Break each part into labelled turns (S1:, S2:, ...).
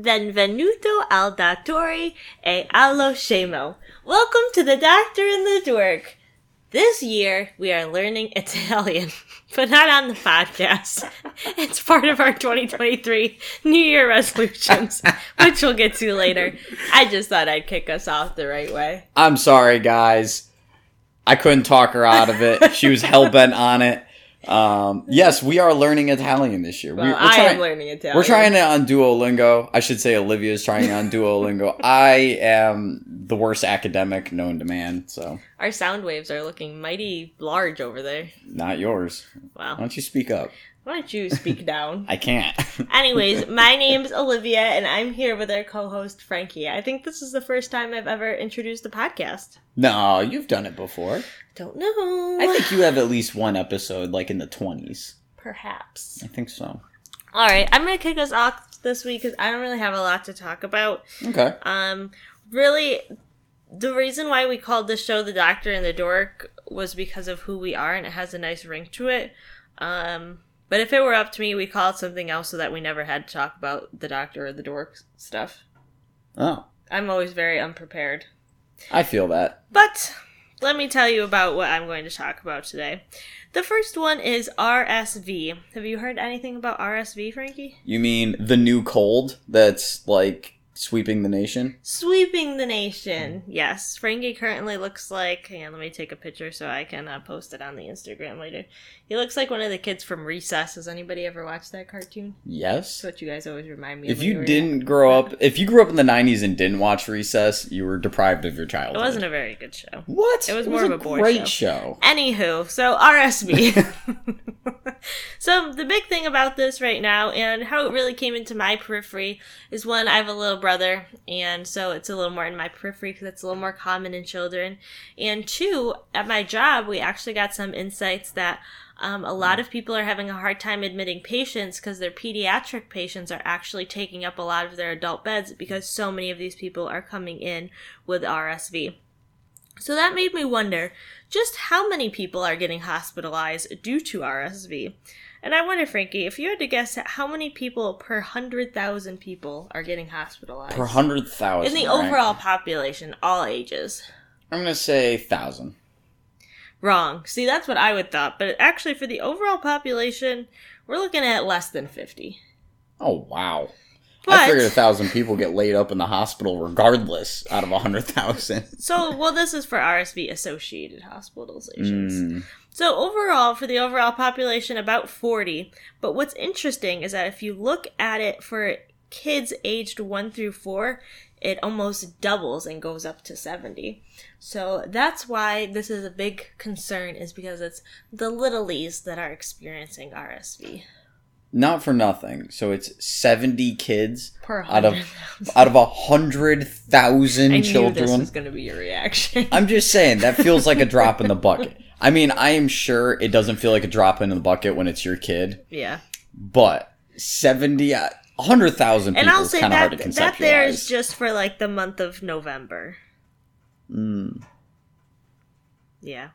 S1: Benvenuto al dottore e allo scemo. Welcome to the Doctor and the Dork. This year we are learning Italian, but not on the podcast. It's part of our 2023 New Year resolutions, which we'll get to later. I just thought I'd kick us off the right way.
S2: I'm sorry, guys. I couldn't talk her out of it. She was hell bent on it. Um, yes, we are learning Italian this year.
S1: Well,
S2: we, we're
S1: I
S2: trying,
S1: am learning Italian.
S2: We're trying it on Duolingo. I should say Olivia is trying it on Duolingo. I am the worst academic known to man, so
S1: Our sound waves are looking mighty large over there.
S2: not yours.
S1: Wow.
S2: Why don't you speak up?
S1: Why don't you speak down?
S2: I can't.
S1: Anyways, my name's Olivia, and I'm here with our co-host Frankie. I think this is the first time I've ever introduced the podcast.
S2: no, you've done it before.
S1: Don't know.
S2: I think you have at least one episode, like in the 20s.
S1: perhaps.
S2: I think so.
S1: All right, I'm gonna kick us off this week because I don't really have a lot to talk about.
S2: Okay.
S1: Um, really, the reason why we called this show "The Doctor and the Dork" was because of who we are, and it has a nice ring to it. Um, but if it were up to me, we'd call it something else so that we never had to talk about the Doctor or the Dork stuff.
S2: Oh,
S1: I'm always very unprepared.
S2: I feel that.
S1: But let me tell you about what I'm going to talk about today. The first one is RSV. Have you heard anything about RSV, Frankie?
S2: You mean the new cold that's like sweeping the nation?
S1: Sweeping the nation. Yes, Frankie currently looks like. Hang on, let me take a picture so I can uh, post it on the Instagram later. He looks like one of the kids from Recess. Has anybody ever watched that cartoon?
S2: Yes.
S1: That's what you guys always remind me.
S2: If you didn't grow up, if you grew up in the '90s and didn't watch Recess, you were deprived of your childhood.
S1: it wasn't a very good show.
S2: What?
S1: it was more of a boy
S2: great show.
S1: Anywho, so RSV. so the big thing about this right now and how it really came into my periphery is one, I have a little brother, and so it's a little more in my periphery because it's a little more common in children. And two, at my job, we actually got some insights that um, a lot of people are having a hard time admitting patients because their pediatric patients are actually taking up a lot of their adult beds because so many of these people are coming in with RSV. So that made me wonder just how many people are getting hospitalized due to RSV. And I wonder, Frankie, if you had to guess how many people per 100,000 people are getting hospitalized
S2: Per hundred thousand.
S1: in the
S2: right?
S1: overall population, all ages.
S2: I'm gonna say thousand.
S1: Wrong. See, that's what I would thought, but actually for the overall population, we're looking at less than 50.
S2: Oh wow.
S1: But
S2: I figured a thousand people get laid up in the hospital regardless out of a hundred thousand.
S1: so, well, this is for RSV associated hospitalizations.
S2: Mm.
S1: So overall, for the overall population, about 40. But what's interesting is that if you look at it for kids aged 1 through 4, it almost doubles and goes up to 70. So that's why this is a big concern is because it's the littlies that are experiencing RSV.
S2: Not for nothing. So it's seventy kids
S1: Per
S2: out of
S1: 100,000.
S2: out of a hundred thousand
S1: I knew this
S2: children.
S1: was going to be your reaction.
S2: I'm just saying that feels like a drop in the bucket. I mean, I am sure it doesn't feel like a drop in the bucket when it's your kid,
S1: yeah.
S2: but 70, uh, 100,000
S1: And I'll say that that there is just for like the month of November.
S2: Mm.
S1: Yeah.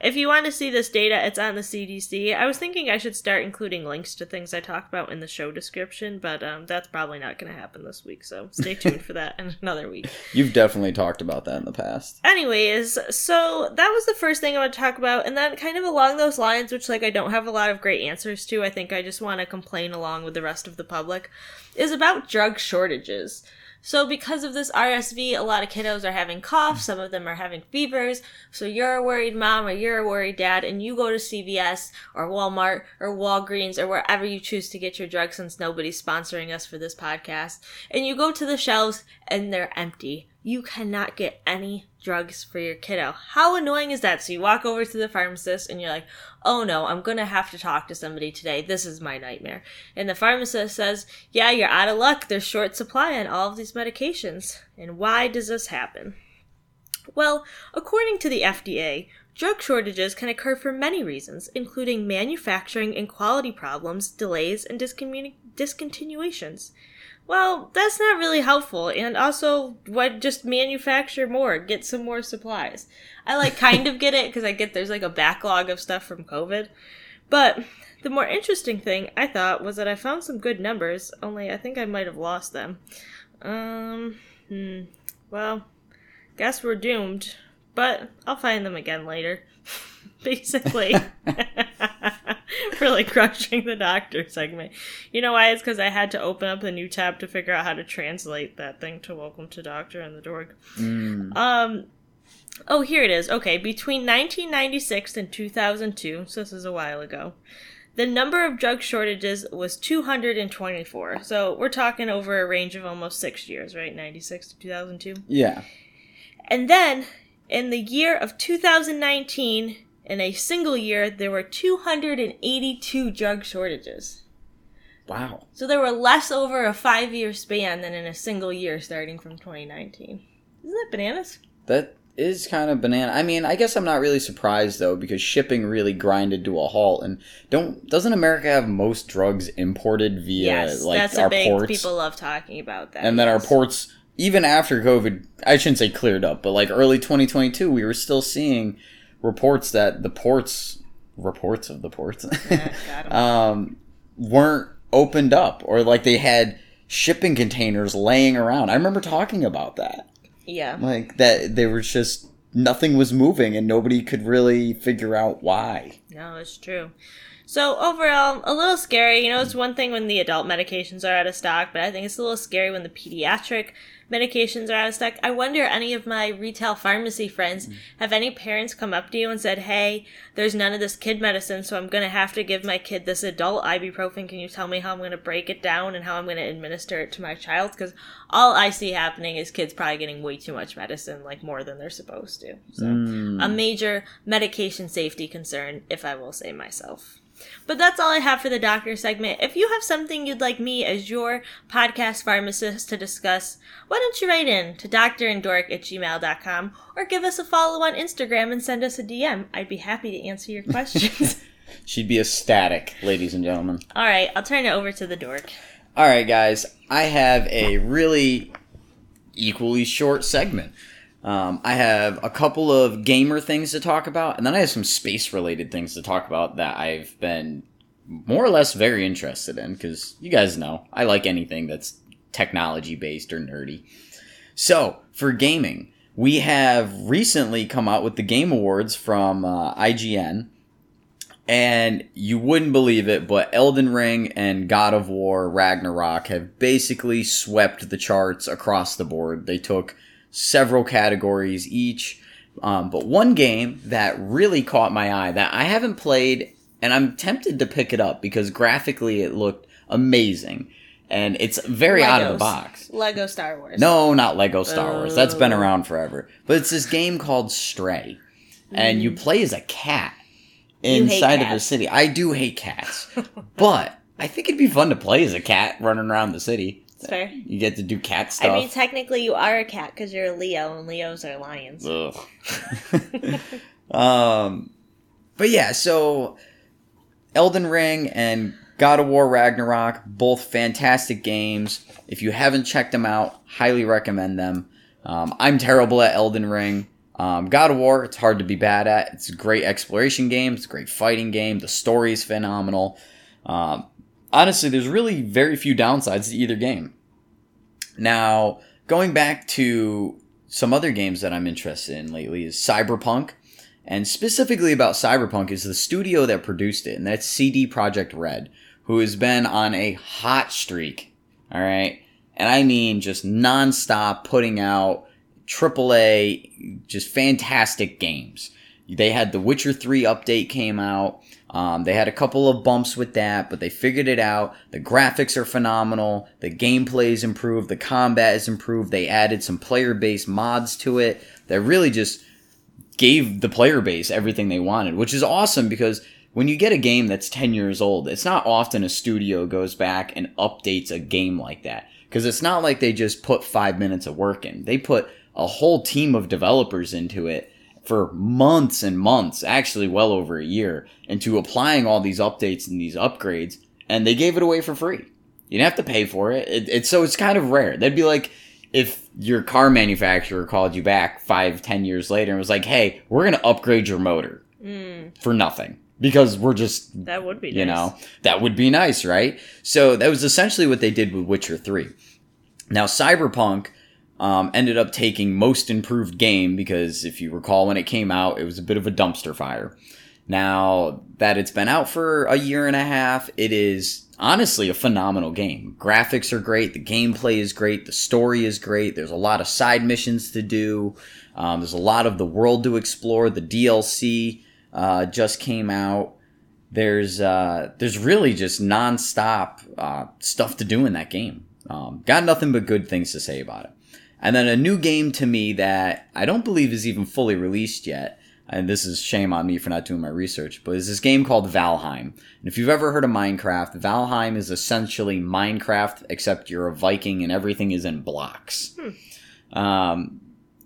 S1: If you want to see this data, it's on the CDC. I was thinking I should start including links to things I talk about in the show description, but um, that's probably not going to happen this week, so stay tuned for that in another week.
S2: You've definitely talked about that in the past.
S1: Anyways, so that was the first thing I want to talk about, and then kind of along those lines, which like I don't have a lot of great answers to, I think I just want to complain along with the rest of the public, is about drug shortages. So because of this RSV, a lot of kiddos are having coughs, some of them are having fevers. So you're a worried mom or you're a worried dad and you go to CVS or Walmart or Walgreens or wherever you choose to get your drugs since nobody's sponsoring us for this podcast. And you go to the shelves and they're empty. You cannot get any drugs for your kiddo. How annoying is that? So you walk over to the pharmacist and you're like, oh no, I'm gonna have to talk to somebody today. This is my nightmare. And the pharmacist says, yeah, you're out of luck. There's short supply on all of these medications. And why does this happen? Well, according to the FDA, drug shortages can occur for many reasons, including manufacturing and quality problems, delays, and discontinuations. Well, that's not really helpful, and also, why just manufacture more? Get some more supplies. I like kind of get it because I get there's like a backlog of stuff from COVID, but The more interesting thing I thought was that I found some good numbers, only I think I might have lost them. Um, hmm. Well, guess we're doomed, but I'll find them again later. Basically. really crushing the doctor segment. You know why? It's because I had to open up a new tab to figure out how to translate that thing to Welcome to Doctor and the Dork.
S2: Mm.
S1: Um, oh, here it is. Okay, between 1996 and 2002, so this is a while ago, the number of drug shortages was 224. So we're talking over a range of almost six years, right? 96 to 2002.
S2: Yeah.
S1: And then in the year of 2019, in a single year, there were 282 drug shortages.
S2: Wow.
S1: So there were less over a five year span than in a single year starting from 2019. Isn't that bananas?
S2: That is kind of banana. I mean, I guess I'm not really surprised though because shipping really grinded to a halt. And don't doesn't America have most drugs imported via
S1: yes,
S2: like
S1: that's
S2: our
S1: a big.
S2: ports?
S1: People love talking about that.
S2: and then our ports, even after COVID, I shouldn't say cleared up, but like early 2022, we were still seeing reports that the ports, reports of the ports,
S1: Yeah,
S2: um, weren't opened up or like they had shipping containers laying around. I remember talking about that.
S1: yeah.
S2: Like that they were just nothing was moving and nobody could really figure out why.
S1: No, it's true. So overall, a little scary. You know, it's one thing when the adult medications are out of stock, but I think it's a little scary when the pediatric medications are out of stock. I wonder any of my retail pharmacy friends have any parents come up to you and said, "Hey, there's none of this kid medicine, so I'm going to have to give my kid this adult ibuprofen. Can you tell me how I'm going to break it down and how I'm going to administer it to my child?" Because all I see happening is kids probably getting way too much medicine, like more than they're supposed to. So
S2: Mm.
S1: a major medication safety concern, if I will say myself. But that's all I have for the doctor segment. If you have something you'd like me as your podcast pharmacist to discuss, why don't you write in to drandork at gmail.com or give us a follow on Instagram and send us a DM. I'd be happy to answer your questions.
S2: She'd be ecstatic, ladies and gentlemen.
S1: all right, I'll turn it over to the dork.
S2: All right, guys, I have a really equally short segment. Um, I have a couple of gamer things to talk about, and then I have some space related things to talk about that I've been more or less very interested in because you guys know I like anything that's technology based or nerdy. So, for gaming, we have recently come out with the Game Awards from uh, IGN, and you wouldn't believe it, but Elden Ring and God of War Ragnarok have basically swept the charts across the board. They took several categories each. Um, but one game that really caught my eye that I haven't played, and I'm tempted to pick it up because graphically it looked amazing. And it's very out of the box.
S1: Lego Star Wars.
S2: No, not Lego Star Wars. That's been around forever. But it's this game called Stray. And you play as a cat inside of a city. I do hate cats. but I think it'd be fun to play as a cat running around the city.
S1: Fair.
S2: You get to do cat stuff.
S1: I mean, technically, you are a cat because you're a Leo, and Leos are lions.
S2: Ugh. um, but yeah, so Elden Ring and God of War Ragnarok, both fantastic games. If you haven't checked them out, highly recommend them. Um, I'm terrible at Elden Ring. Um, God of War, it's hard to be bad at. It's a great exploration game. It's a great fighting game. The story is phenomenal. Um, honestly, there's really very few downsides to either game. Now, going back to some other games that I'm interested in lately is Cyberpunk. And specifically about Cyberpunk is the studio that produced it, and that's CD Projekt Red, who has been on a hot streak. All right. And I mean just nonstop putting out AAA, just fantastic games. They had the Witcher 3 update came out. Um, they had a couple of bumps with that, but they figured it out. The graphics are phenomenal. The gameplay is improved. The combat is improved. They added some player based mods to it that really just gave the player base everything they wanted, which is awesome because when you get a game that's 10 years old, it's not often a studio goes back and updates a game like that. Because it's not like they just put five minutes of work in. They put a whole team of developers into it for months and months, actually well over a year, into applying all these updates and these upgrades, and they gave it away for free. You didn't have to pay for it. it it's so it's kind of rare. That'd be like if your car manufacturer called you back five, ten years later and was like, "Hey, we're gonna upgrade your motor
S1: Mm,
S2: for nothing." because we're just
S1: That would be
S2: you
S1: nice.
S2: know that would be nice right so that was essentially what they did with witcher 3 now cyberpunk um, ended up taking most improved game because if you recall when it came out it was a bit of a dumpster fire now that it's been out for a year and a half it is honestly a phenomenal game graphics are great the gameplay is great the story is great there's a lot of side missions to do um, there's a lot of the world to explore the dlc uh, just came out there's uh, there's really just nonstop uh, stuff to do in that game. Um, got nothing but good things to say about it. And then a new game to me that I don't believe is even fully released yet. And this is shame on me for not doing my research, but is this game called Valheim. And if you've ever heard of Minecraft, Valheim is essentially Minecraft, except you're a Viking and everything is in blocks. Um,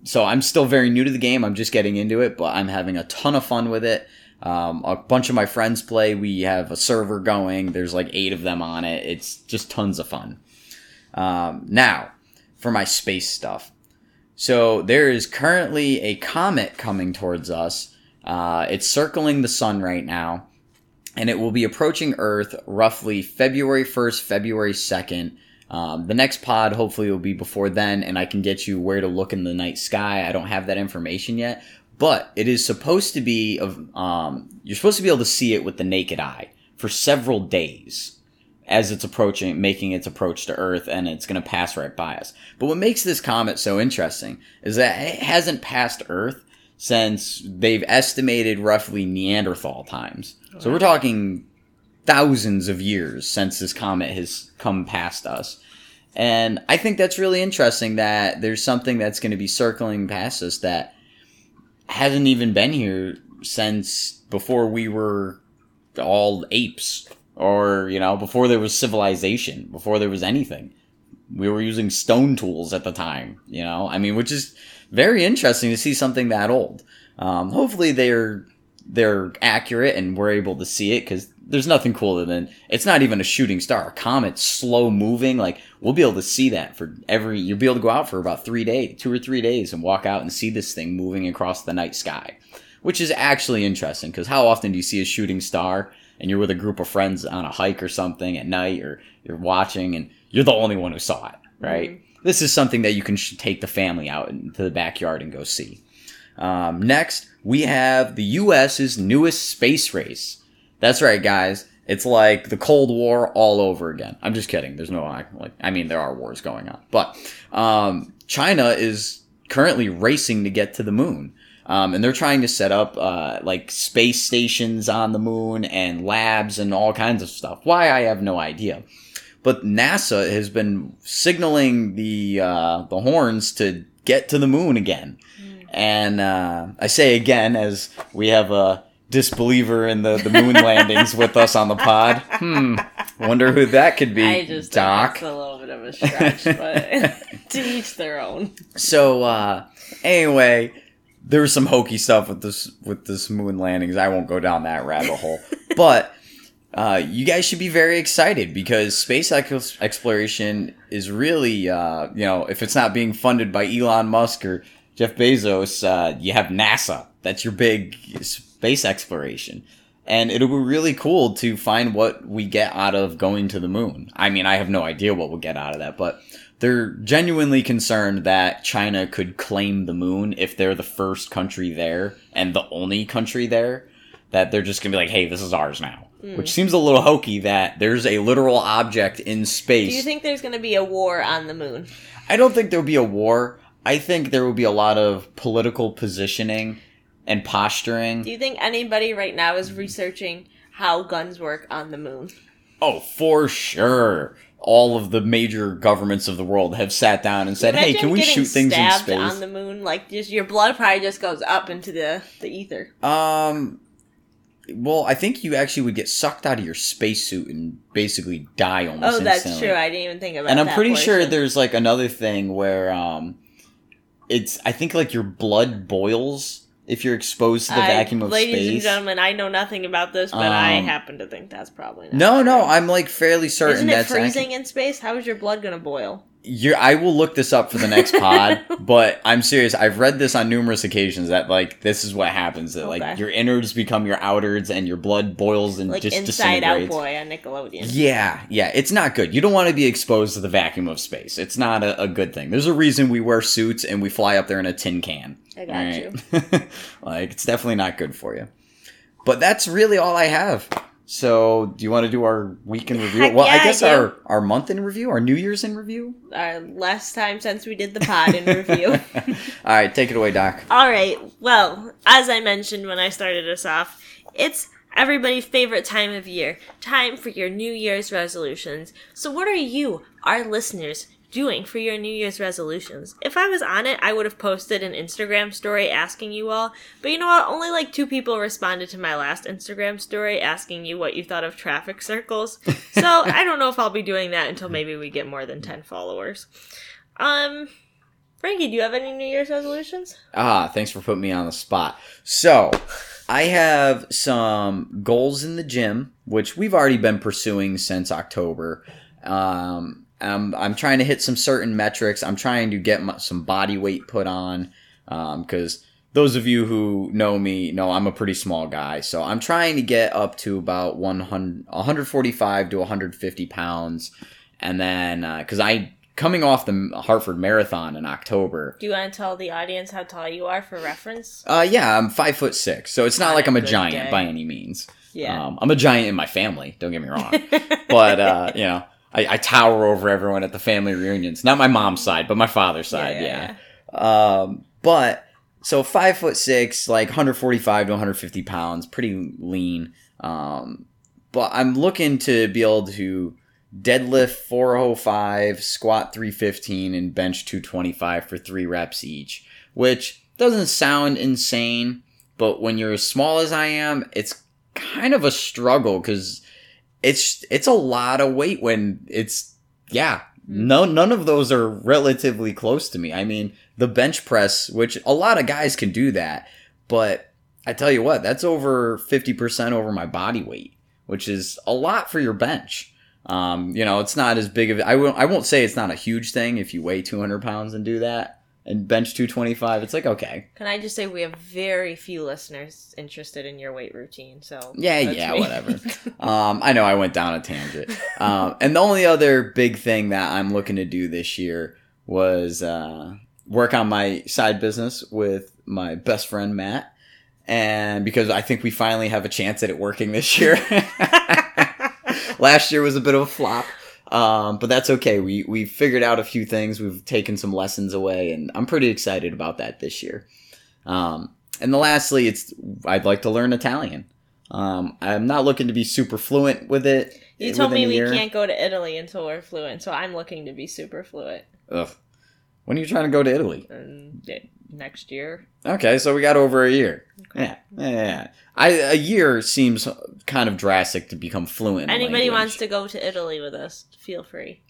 S2: so I'm still very new to the game. I'm just getting into it, but I'm having a ton of fun with it. Um, a bunch of my friends play. We have a server going. There's like eight of them on it. It's just tons of fun. Um, now, for my space stuff. So there is currently a comet coming towards us. Uh, it's circling the sun right now, and it will be approaching Earth roughly February 1st, February 2nd. Um, the next pod hopefully will be before then, and I can get you where to look in the night sky. I don't have that information yet, but it is supposed to be of. Um, you're supposed to be able to see it with the naked eye for several days as it's approaching, making its approach to Earth, and it's going to pass right by us. But what makes this comet so interesting is that it hasn't passed Earth since they've estimated roughly Neanderthal times. So we're talking thousands of years since this comet has come past us. And I think that's really interesting that there's something that's going to be circling past us that hasn't even been here since before we were all apes or, you know, before there was civilization, before there was anything. We were using stone tools at the time, you know? I mean, which is very interesting to see something that old. Um, hopefully they're they're accurate and we're able to see it because there's nothing cooler than it's not even a shooting star. A comet slow moving. Like we'll be able to see that for every. You'll be able to go out for about three days, two or three days, and walk out and see this thing moving across the night sky, which is actually interesting because how often do you see a shooting star and you're with a group of friends on a hike or something at night or you're watching and you're the only one who saw it, right? This is something that you can sh- take the family out into the backyard and go see. Um, next, we have the U.S.'s newest space race. That's right, guys. It's like the Cold War all over again. I'm just kidding. There's no like. I mean, there are wars going on, but um, China is currently racing to get to the moon, um, and they're trying to set up uh, like space stations on the moon and labs and all kinds of stuff. Why I have no idea, but NASA has been signaling the uh, the horns to get to the moon again. And uh, I say again, as we have a disbeliever in the, the moon landings with us on the pod. Hmm. Wonder who that could be.
S1: I just
S2: Doc.
S1: that's a little bit of a stretch, but to each their own.
S2: So uh, anyway, there was some hokey stuff with this with this moon landings. I won't go down that rabbit hole, but. Uh, you guys should be very excited because space ex- exploration is really, uh, you know, if it's not being funded by Elon Musk or Jeff Bezos, uh, you have NASA. That's your big space exploration. And it'll be really cool to find what we get out of going to the moon. I mean, I have no idea what we'll get out of that, but they're genuinely concerned that China could claim the moon if they're the first country there and the only country there. That they're just gonna be like, hey, this is ours now. Hmm. Which seems a little hokey that there's a literal object in space.
S1: Do you think there's going to be a war on the moon?
S2: I don't think there'll be a war. I think there will be a lot of political positioning and posturing.
S1: Do you think anybody right now is researching how guns work on the moon?
S2: Oh, for sure. All of the major governments of the world have sat down and said, "Hey, can we shoot things in space?"
S1: on the moon? Like, just your blood probably just goes up into the the ether.
S2: Um, well, I think you actually would get sucked out of your spacesuit and basically die almost.
S1: Oh, that's
S2: instantly.
S1: true. I didn't even think about. That.
S2: And I'm pretty sure there's like another thing where um, it's I think like your blood boils if you're exposed to the
S1: I-
S2: vacuum of space.
S1: ladies and gentlemen, I know nothing about this, but I
S2: Um,
S1: happen to think that's probably not
S2: no, no. I'm like fairly certain
S1: Isn't it freezing in space? How is your blood gonna boil?
S2: You I will look this up for the next pod, but I'm serious. I've read this on numerous occasions that like this is what happens. That
S1: Okay.
S2: like your innards become your outwards and your blood boils and
S1: Like
S2: just
S1: Inside Out. Boy on Nickelodeon.
S2: Yeah, yeah, it's not good. You don't want to be exposed to the vacuum of space. It's not a, a good thing. There's a reason we wear suits and we fly up there in a tin can.
S1: I got
S2: Alright? like, it's definitely not good for you. But that's really all I have. So, do you want to do our week in review?
S1: Heck
S2: well,
S1: yeah,
S2: I
S1: I
S2: guess
S1: do.
S2: our, our month in review, our New Year's in review.
S1: Our last time since we did the pod in review.
S2: all right, take it away, Doc.
S1: All right. Well, as I mentioned when I started us off, it's everybody's favorite time of year. Time for your New Year's resolutions. So, what are you, our listeners, doing for your New Year's resolutions? If I was on it, I would have posted an Instagram story asking you all. But you know what? Only like two people responded to my last Instagram story asking you what you thought of traffic circles. So, I don't know if I'll be doing that until maybe we get more than 10 followers. Um, Frankie, do you have any New Year's resolutions?
S2: Ah, thanks for putting me on the spot. So, I have some goals in the gym, which we've already been pursuing since October. Um, I'm, I'm trying to hit some certain metrics. I'm trying to get my, some body weight put on because those of you who know me know I'm a pretty small guy. So I'm trying to get up to about 100, 145 to 150 pounds. And then, because I, coming off the Hartford Marathon in October,
S1: Do you want to tell the audience how tall you are for reference?
S2: uh, yeah, I'm five foot six, so it's not
S1: On
S2: like I'm a giant
S1: day.
S2: by any means.
S1: Yeah.
S2: Um, I'm a giant in my family. Don't get me wrong, but uh, you know, I, I tower over everyone at the family reunions. Not my mom's side, but my father's side. Yeah. Um, but so five foot six, like 145 to 150 pounds, pretty lean. Um, but I'm looking to be able to deadlift 405, squat 315, and bench 225 for three reps each, which doesn't sound insane, but when you're as small as I am, it's kind of a struggle because it's it's a lot of weight when it's yeah. No none of those are relatively close to me. I mean the bench press which a lot of guys can do that but i tell you what that's over 50% over my body weight which is a lot for your bench. Um, you know it's not as big of I won't, I won't say it's not a huge thing if you weigh 200 pounds and do that and bench 225 it's like okay
S1: Can I just say we have very few listeners interested in your weight routine? So
S2: Yeah, yeah,
S1: me.
S2: whatever. Um, I know I went down a tangent. Um, and the only other big thing that I'm looking to do this year was uh, work on my side business with my best friend Matt, and because I think we finally have a chance at it working this year. Last year was a bit of a flop. Um, but that's okay. We we figured out a few things. We've taken some lessons away, and I'm pretty excited about that this year. Um, and the lastly, it's I'd like to learn Italian. Um, I'm not looking to be super fluent with it.
S1: you told me we can't go to Italy until we're fluent, so I'm looking to be super fluent
S2: Ugh. When are you trying to go to Italy?
S1: um, next year.
S2: Okay, so we got over a year. Yeah, yeah, yeah. I a year seems kind of drastic to become fluent.
S1: Anybody
S2: language.
S1: wants to go to Italy with us? Feel free.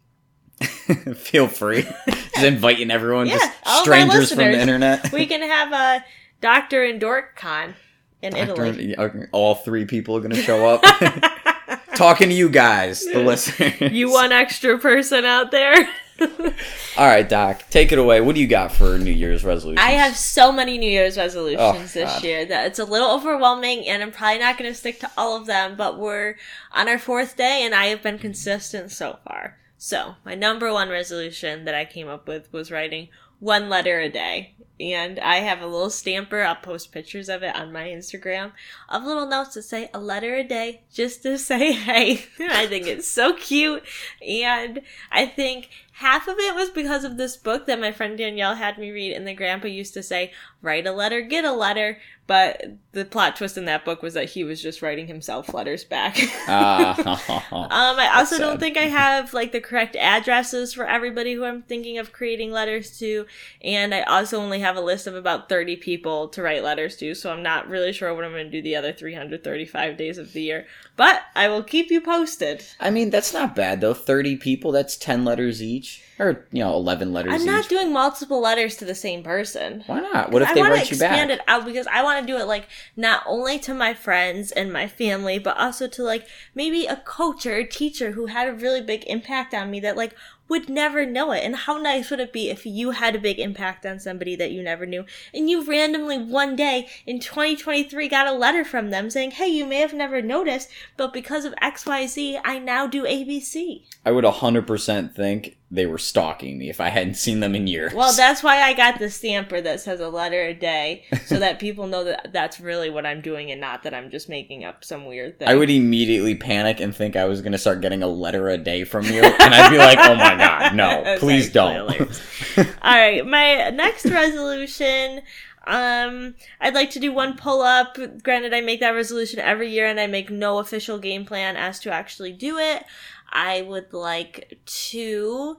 S2: Feel free. Just inviting everyone,
S1: Yeah,
S2: just
S1: all
S2: strangers from the internet.
S1: We can have a Doctor and Dork Con in
S2: Doctor-
S1: Italy.
S2: All three people are going to show up. Talking to you guys, the listeners.
S1: you one extra person out there.
S2: All right, Doc, take it away. What do you got for New Year's resolutions?
S1: I have so many New Year's resolutions
S2: Oh,
S1: this
S2: God.
S1: year that it's a little overwhelming, and I'm probably not going to stick to all of them. But we're on our fourth day, and I have been consistent so far. So my number one resolution that I came up with was writing one letter a day, and I have a little stamper. I'll post pictures of it on my Instagram of little notes that say a letter a day, just to say hey. I think it's so cute, and I think half of it was because of this book that my friend Danielle had me read, and the grandpa used to say, write a letter, get a letter. But the plot twist in that book was that he was just writing himself letters back.
S2: Ah,
S1: Um, I also don't think I have like the correct addresses for everybody who I'm thinking of creating letters to, and I also only have a list of about 30 people to write letters to, so I'm not really sure what I'm going to do the other 335 days of the year. But I will keep you posted.
S2: I mean, that's not bad though. Thirty people, that's ten letters each, or you know, eleven letters
S1: I'm not
S2: each.
S1: doing multiple letters to the same person.
S2: Why not? What if
S1: I
S2: they write you back?
S1: expand it out because I want to do it like not only to my friends and my family, but also to like maybe a coach or a teacher who had a really big impact on me that like would never know it. And how nice would it be if you had a big impact on somebody that you never knew and you randomly one day in 2023 got a letter from them saying, Hey, you may have never noticed, but because of XYZ, I now do ABC.
S2: I would 100% think they were stalking me if I hadn't seen them in years.
S1: Well, that's why I got the stamper that says a letter a day so that people know that that's really what I'm doing and not that I'm just making up some weird thing.
S2: I would immediately panic and think I was going to start getting a letter a day from you. And I'd be like, oh my God, no, please don't.
S1: All right, my next resolution. Um, I'd like to do one pull up. Granted, I make that resolution every year and I make no official game plan as to actually do it. I would like to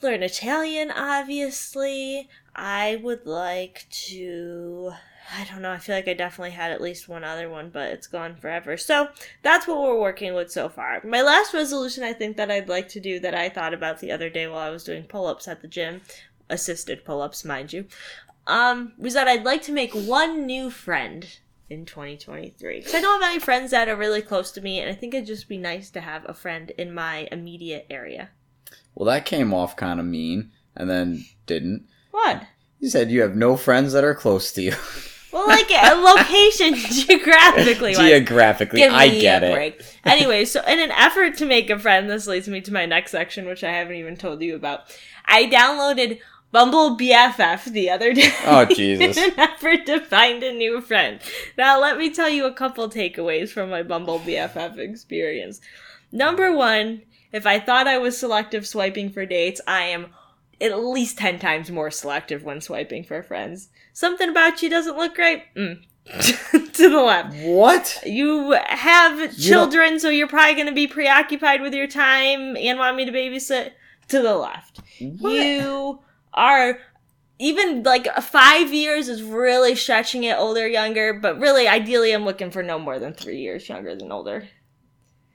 S1: learn Italian, obviously. I would like to. I don't know. I feel like I definitely had at least one other one, but it's gone forever. So that's what we're working with so far. My last resolution I think that I'd like to do that I thought about the other day while I was doing pull ups at the gym, assisted pull ups, mind you, um, was that I'd like to make one new friend in 2023. Because I don't have any friends that are really close to me, and I think it'd just be nice to have a friend in my immediate area.
S2: Well, that came off kind of mean and then didn't.
S1: What?
S2: You said you have no friends that are close to you.
S1: Well, like a location geographically.
S2: Geographically, I get it.
S1: break. Anyway, so in an effort to make a friend, this leads me to my next section, which I haven't even told you about. I downloaded Bumble BFF the other day.
S2: Oh, Jesus.
S1: in an effort to find a new friend. Now, let me tell you a couple takeaways from my Bumble BFF experience. Number one, if I thought I was selective swiping for dates, I am at least 10 times more selective when swiping for friends. Something about you doesn't look right? Mm. to the left.
S2: What?
S1: You have children, so you're probably going to be preoccupied with your time and want me to babysit. To the left.
S2: What?
S1: You are even like five years is really stretching it older, younger, but really, ideally, I'm looking for no more than three years younger than older.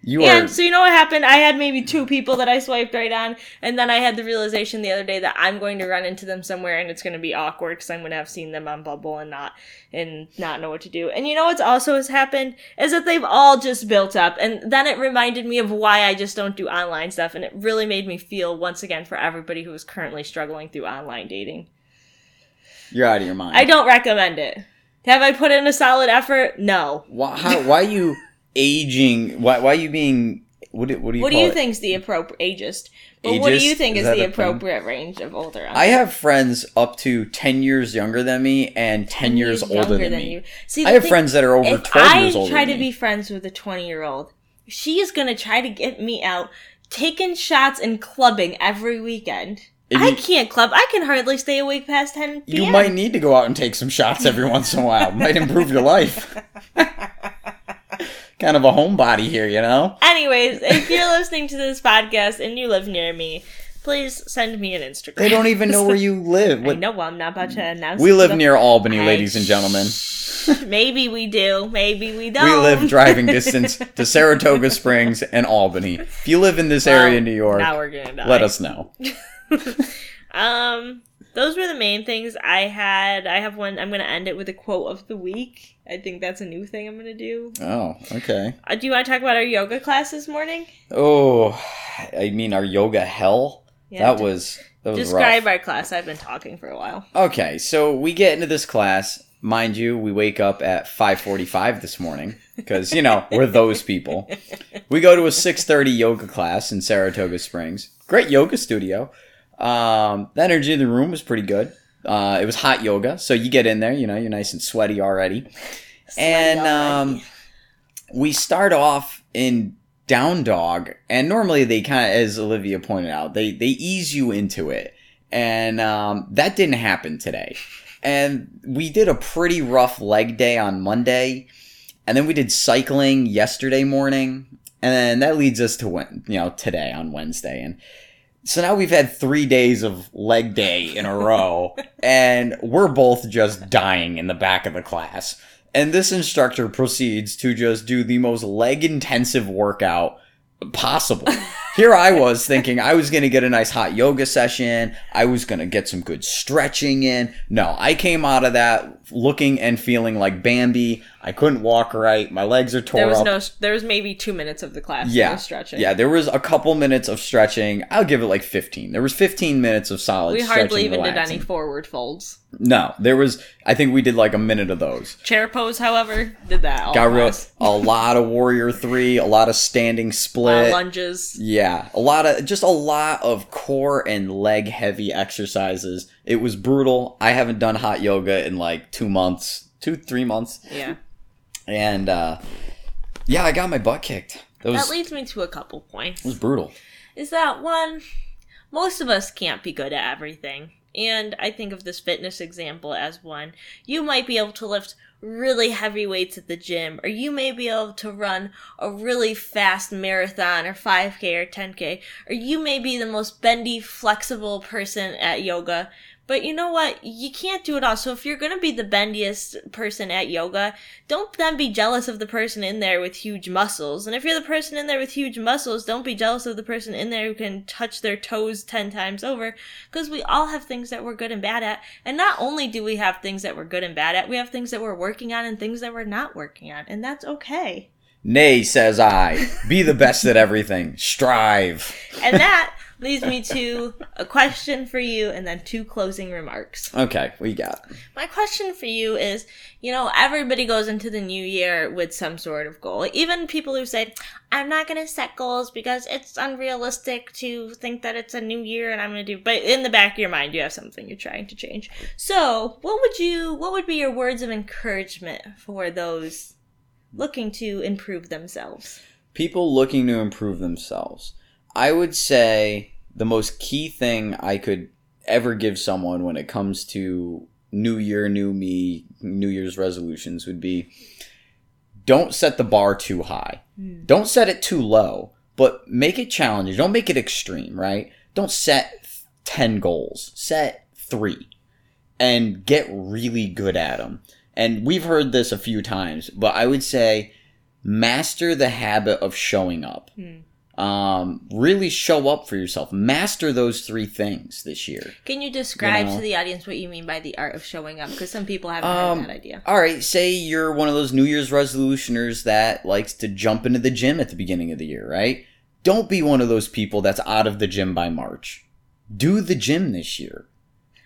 S2: You are.
S1: And so you know what happened? I had maybe two people that I swiped right on, and then I had the realization the other day that I'm going to run into them somewhere, and it's going to be awkward because I'm going to have seen them on Bumble and not and not know what to do. And you know what's also has happened is that they've all just built up, and then it reminded me of why I just don't do online stuff, and it really made me feel once again for everybody who is currently struggling through online dating.
S2: You're out of your mind.
S1: I don't recommend it. Have I put in a solid effort? No.
S2: Why, how, why you aging? Why, why are you being. What do, what do you
S1: What do you
S2: it?
S1: think's the appropriate ageist? But what do you think
S2: Is
S1: is, the
S2: a thing?
S1: appropriate range of older?
S2: I have friends up to 10 years younger than me and 10, years older than, me.
S1: See,
S2: I have
S1: thing-
S2: friends that are over
S1: if
S2: 12
S1: I
S2: years older
S1: I
S2: try
S1: to
S2: me.
S1: be friends with a twenty-year-old, she is gonna try to get me out, taking shots and clubbing every weekend.
S2: If
S1: I
S2: you-
S1: can't club. I can hardly stay awake past ten p.m.
S2: You might need to go out and take some shots every once in a while. Might improve your life. kind of a homebody here, you know?
S1: Anyways, if you're listening to this podcast and you live near me, please send me an Instagram.
S2: They don't even know where you live.
S1: I
S2: What,
S1: know I'm not about to announce.
S2: we live near Albany,
S1: I-
S2: ladies and gentlemen.
S1: Maybe we do. Maybe we don't.
S2: We live driving distance to Saratoga Springs and Albany. If you live in this area in New York,
S1: Now we're gonna die.
S2: let us know.
S1: Um, those were the main things I had. I have one. I'm gonna end it with a quote of the week. I think that's a new thing I'm gonna do.
S2: Oh, okay.
S1: Uh, do you want to talk about our yoga class this morning?
S2: Oh, I mean, our yoga hell.
S1: Yeah,
S2: that was that was
S1: Describe
S2: rough.
S1: our class. I've been talking for a while.
S2: Okay, so we get into this class. Mind you, we wake up at 5:45 this morning because you know we're those people. We go to a 6:30 yoga class in Saratoga Springs. Great yoga studio. Um, the energy in the room was pretty good. Uh, it was hot yoga, so you get in there, you know, you're nice and sweaty already. and
S1: Sweaty
S2: um,
S1: already.
S2: we start off in down dog, and normally they kind of, as Olivia pointed out, they they ease you into it, and um, that didn't happen today. And we did a pretty rough leg day on Monday, and then we did cycling yesterday morning, and then that leads us to when you know today on Wednesday, and so now we've had three days of leg day in a row, and we're both just dying in the back of the class. And this instructor proceeds to just do the most leg intensive workout possible. here I was thinking I was going to get a nice hot yoga session. I was going to get some good stretching in. No, I came out of that looking and feeling like Bambi. I couldn't walk right. My legs are tore
S1: There was
S2: up.
S1: no. There was maybe two minutes of the class.
S2: yeah,
S1: stretching.
S2: yeah. There was a couple minutes of stretching. I'll give it like fifteen. There was fifteen minutes of solid.
S1: We hardly even
S2: relaxing.
S1: did any forward folds.
S2: No, there was. I think we did like a minute of those.
S1: Chair pose, however, did that all
S2: Got real, a lot of warrior three, a lot of standing
S1: Uh,
S2: split.
S1: lunges.
S2: Yeah, a lot of just a lot of core and leg heavy exercises. It was brutal. I haven't done hot yoga in like two months, two three months,
S1: Yeah.
S2: and uh, yeah, I got my butt kicked. That was
S1: That leads me to a couple points.
S2: it was brutal.
S1: is that one, most of us can't be good at everything. And I think of this fitness example as one. You might be able to lift really heavy weights at the gym, or you may be able to run a really fast marathon or 5K or 10K, or you may be the most bendy, flexible person at yoga. But you know what? You can't do it all. So if you're going to be the bendiest person at yoga, don't then be jealous of the person in there with huge muscles. And if you're the person in there with huge muscles, don't be jealous of the person in there who can touch their toes 10 times over. Because we all have things that we're good and bad at. And not only do we have things that we're good and bad at, we have things that we're working on and things that we're not working on. And that's okay.
S2: Nay, says I. Be the best at everything. Strive.
S1: And that leads me to a question for you and then two closing remarks.
S2: Okay, we got.
S1: My question for you is, you know, everybody goes into the new year with some sort of goal. Even people who say, I'm not going to set goals because it's unrealistic to think that it's a new year and I'm going to do, but in the back of your mind, you have something you're trying to change. So, what would you, what would be your words of encouragement for those looking to improve themselves?
S2: people looking to improve themselves. I would say the most key thing I could ever give someone when it comes to new year, new me, new year's resolutions would be don't set the bar too high. Hmm. Don't set it too low, but make it challenging. Don't make it extreme, right? Don't set 10 goals. Set 3 and get really good at them. And we've heard this a few times, but I would say master the habit of showing up. Hmm. Um, really show up for yourself. Master those three things this year.
S1: Can you describe
S2: You know.
S1: to the audience what you mean by the art of showing up? Because some people haven't
S2: Um,
S1: heard that idea.
S2: All right, say you're one of those New Year's resolutioners that likes to jump into the gym at the beginning of the year, right? Don't be one of those people that's out of the gym by March. Do the gym this year.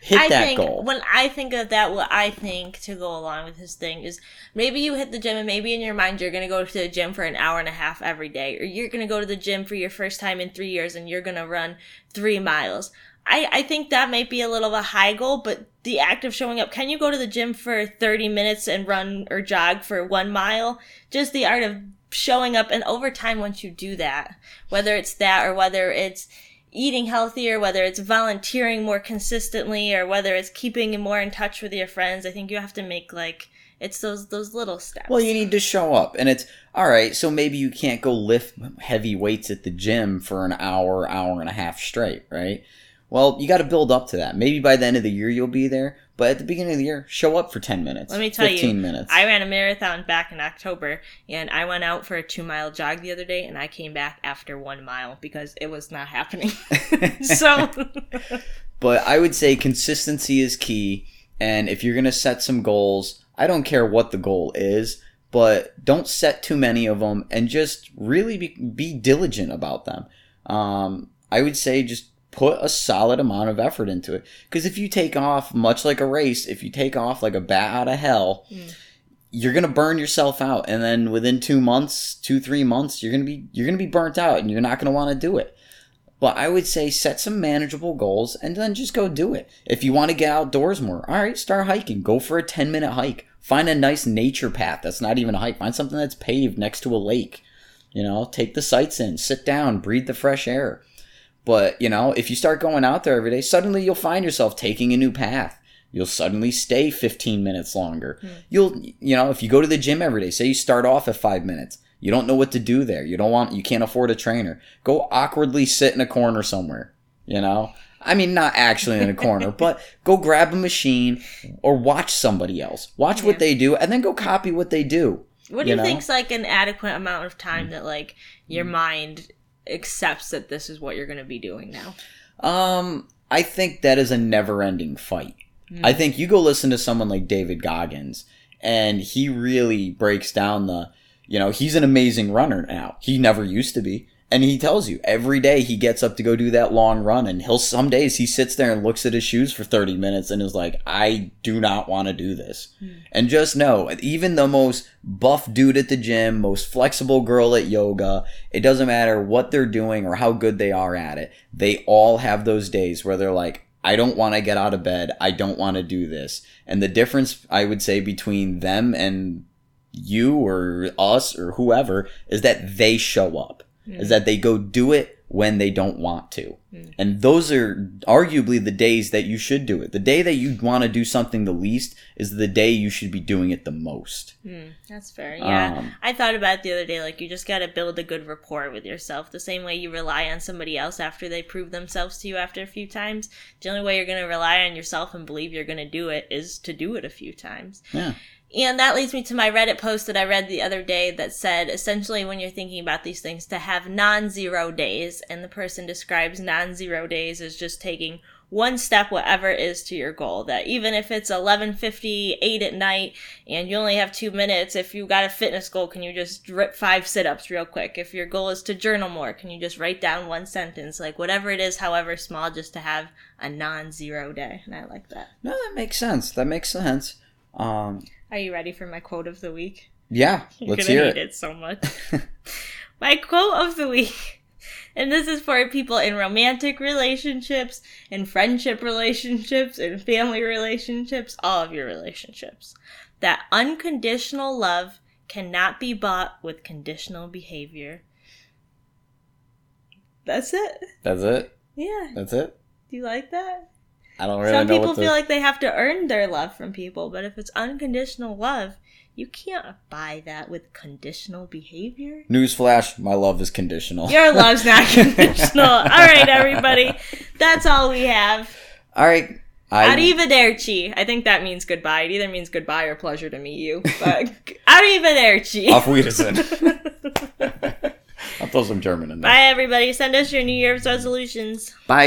S2: Hit
S1: I
S2: that
S1: think
S2: goal.
S1: when I think of that, what I think to go along with his thing is maybe you hit the gym and maybe in your mind you're gonna go to the gym for an hour and a half every day, or you're gonna go to the gym for your first time in three years and you're gonna run three miles. I, I think that might be a little of a high goal, but the act of showing up, can you go to the gym for 30 minutes and run or jog for one mile? Just the art of showing up and over time once you do that, whether it's that or whether it's eating healthier, whether it's volunteering more consistently or whether it's keeping more in touch with your friends, I think you have to make like it's those those little steps.
S2: Well, you need to show up. And it's all right, so maybe you can't go lift heavy weights at the gym for an hour, hour and a half straight, right? Well, you got to build up to that. Maybe by the end of the year you'll be there, but at the beginning of the year, show up for 10 minutes.
S1: Let me tell
S2: 15
S1: you,
S2: minutes.
S1: I ran a marathon back in October, and I went out for a two mile jog the other day, and I came back after one mile because it was not happening. so,
S2: But I would say consistency is key. And if you're going to set some goals, I don't care what the goal is, but don't set too many of them and just really be, be diligent about them. Um, I would say just put a solid amount of effort into it. Because if you take off, much like a race, if you take off like a bat out of hell, mm. you're gonna burn yourself out, and then within two months, two three months, you're gonna be you're gonna be burnt out, and you're not gonna want to do it. But I would say set some manageable goals and then just go do it. If you want to get outdoors more, all right, start hiking. Go for a 10 minute hike. Find a nice nature path that's not even a hike. Find something that's paved next to a lake. You know, take the sights in, sit down, breathe the fresh air. But, you know, if you start going out there every day, suddenly you'll find yourself taking a new path. You'll suddenly stay 15 minutes longer. Hmm. You'll, you know, if you go to the gym every day, say you start off at five minutes, you don't know what to do there. You don't want, you can't afford a trainer. Go awkwardly sit in a corner somewhere, you know? I mean, not actually in a corner, but go grab a machine or watch somebody else. Watch
S1: Yeah.
S2: what they do and then go copy what they do.
S1: what do
S2: You
S1: you,
S2: know?
S1: think's like an adequate amount of time hmm. that like your hmm. mind accepts that this is what you're going to be doing now?
S2: Um, I think that is a never-ending fight. I think you go listen to someone like David Goggins, and he really breaks down the, you know, he's an amazing runner now. He never used to be. And he tells you every day he gets up to go do that long run, and he'll some days he sits there and looks at his shoes for 30 minutes and is like, I do not want to do this. Hmm. And just know, even the most buff dude at the gym, most flexible girl at yoga, it doesn't matter what they're doing or how good they are at it. They all have those days where they're like, I don't want to get out of bed. I don't want to do this. And the difference, I would say, between them and you or us or whoever is that they show up, is mm. that they go do it when they don't want to. Mm. And those are arguably the days that you should do it. The day that you want to do something the least is the day you should be doing it the most. Mm.
S1: That's fair. Yeah.
S2: Um,
S1: I thought about it the other day. Like, you just got to build a good rapport with yourself. The same way you rely on somebody else after they prove themselves to you after a few times. The only way you're going to rely on yourself and believe you're going to do it is to do it a few times.
S2: Yeah.
S1: And that leads me to my Reddit post that I read the other day that said essentially when you're thinking about these things to have non zero days. And the person describes non zero days as just taking one step, whatever it is to your goal. That even if it's 11.58 at night and you only have two minutes, if you got a fitness goal, can you just rip five sit ups real quick? If your goal is to journal more, can you just write down one sentence? Like whatever it is, however small, just to have a non zero day. And I like that.
S2: No, that makes sense. That makes sense. Um,
S1: Are you ready for my quote of the week?
S2: yeah,
S1: You're
S2: let's hear
S1: hate
S2: it.
S1: it so much. My quote of the week, and this is for people in romantic relationships, in friendship relationships, in family relationships, all of your relationships. That unconditional love cannot be bought with conditional behavior. That's it.
S2: That's it.
S1: Yeah.
S2: That's it.
S1: Do you like that?
S2: I don't really
S1: Some
S2: know
S1: people
S2: what to.
S1: feel like they have to earn their love from people, but if it's unconditional love, you can't buy that with conditional behavior.
S2: Newsflash: My love is conditional.
S1: Your love's not conditional. all right, everybody. That's all we have.
S2: All right. I,
S1: Arrivederci. I think that means goodbye. It either means goodbye or pleasure to meet you. But arrivederci.
S2: Auf Wiedersehen. I'll throw some German in there.
S1: Bye, everybody. Send us your New Year's resolutions.
S2: Bye.